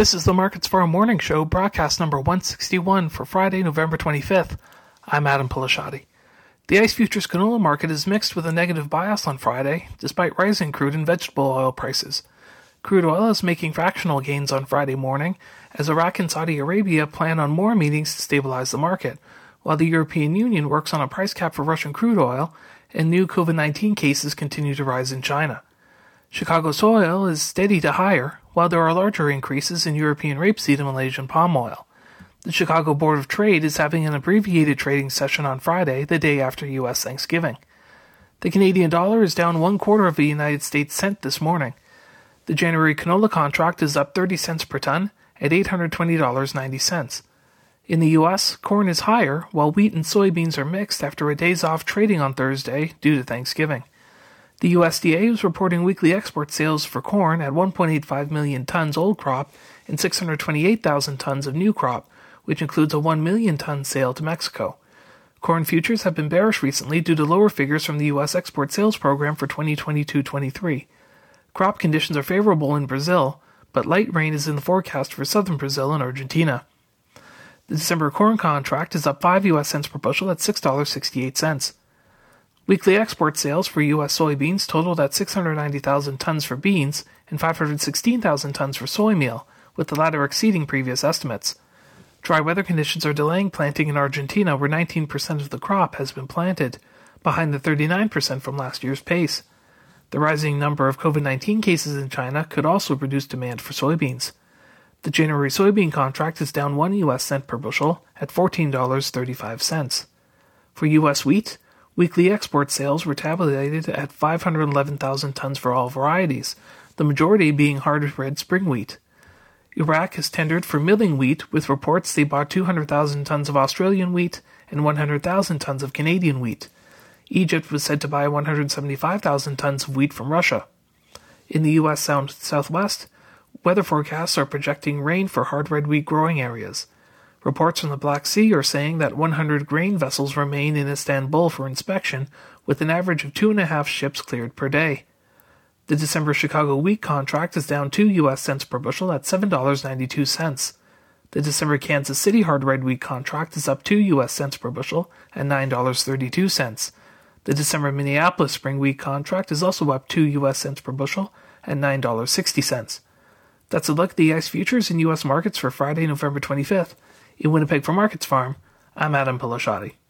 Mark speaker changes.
Speaker 1: This is the Markets Farm Morning Show, broadcast number 161 for Friday, November 25th. I'm Adam Peleshaty. The ICE futures canola market is mixed with a negative bias on Friday, despite rising crude and vegetable oil prices. Crude oil is making fractional gains on Friday morning, as Iraq and Saudi Arabia plan on more meetings to stabilize the market, while the European Union works on a price cap for Russian crude oil, and new COVID 19 cases continue to rise in China. Chicago soy oil is steady to higher, while there are larger increases in European rapeseed and Malaysian palm oil. The Chicago Board of Trade is having an abbreviated trading session on Friday, the day after U.S. Thanksgiving. The Canadian dollar is down one quarter of a United States cent this morning. The January canola contract is up 30 cents per ton at $820.90. In the U.S., corn is higher, while wheat and soybeans are mixed after a day's off trading on Thursday due to Thanksgiving. The USDA is reporting weekly export sales for corn at 1.85 million tons old crop and 628,000 tons of new crop, which includes a 1 million ton sale to Mexico. Corn futures have been bearish recently due to lower figures from the U.S. export sales program for 2022 23. Crop conditions are favorable in Brazil, but light rain is in the forecast for southern Brazil and Argentina. The December corn contract is up 5 US cents per bushel at $6.68. Weekly export sales for U.S. soybeans totaled at 690,000 tons for beans and 516,000 tons for soy meal, with the latter exceeding previous estimates. Dry weather conditions are delaying planting in Argentina, where 19% of the crop has been planted, behind the 39% from last year's pace. The rising number of COVID 19 cases in China could also reduce demand for soybeans. The January soybean contract is down 1 U.S. cent per bushel at $14.35. For U.S. wheat, Weekly export sales were tabulated at 511,000 tons for all varieties, the majority being hard red spring wheat. Iraq has tendered for milling wheat, with reports they bought 200,000 tons of Australian wheat and 100,000 tons of Canadian wheat. Egypt was said to buy 175,000 tons of wheat from Russia. In the U.S. Southwest, weather forecasts are projecting rain for hard red wheat growing areas. Reports from the Black Sea are saying that 100 grain vessels remain in Istanbul for inspection, with an average of two and a half ships cleared per day. The December Chicago wheat contract is down 2 US cents per bushel at $7.92. The December Kansas City hard red wheat contract is up 2 US cents per bushel at $9.32. The December Minneapolis spring wheat contract is also up 2 US cents per bushel at $9.60. That's a look at the ICE futures in US markets for Friday, November 25th. In Winnipeg for Markets Farm, I'm Adam Peleshaty.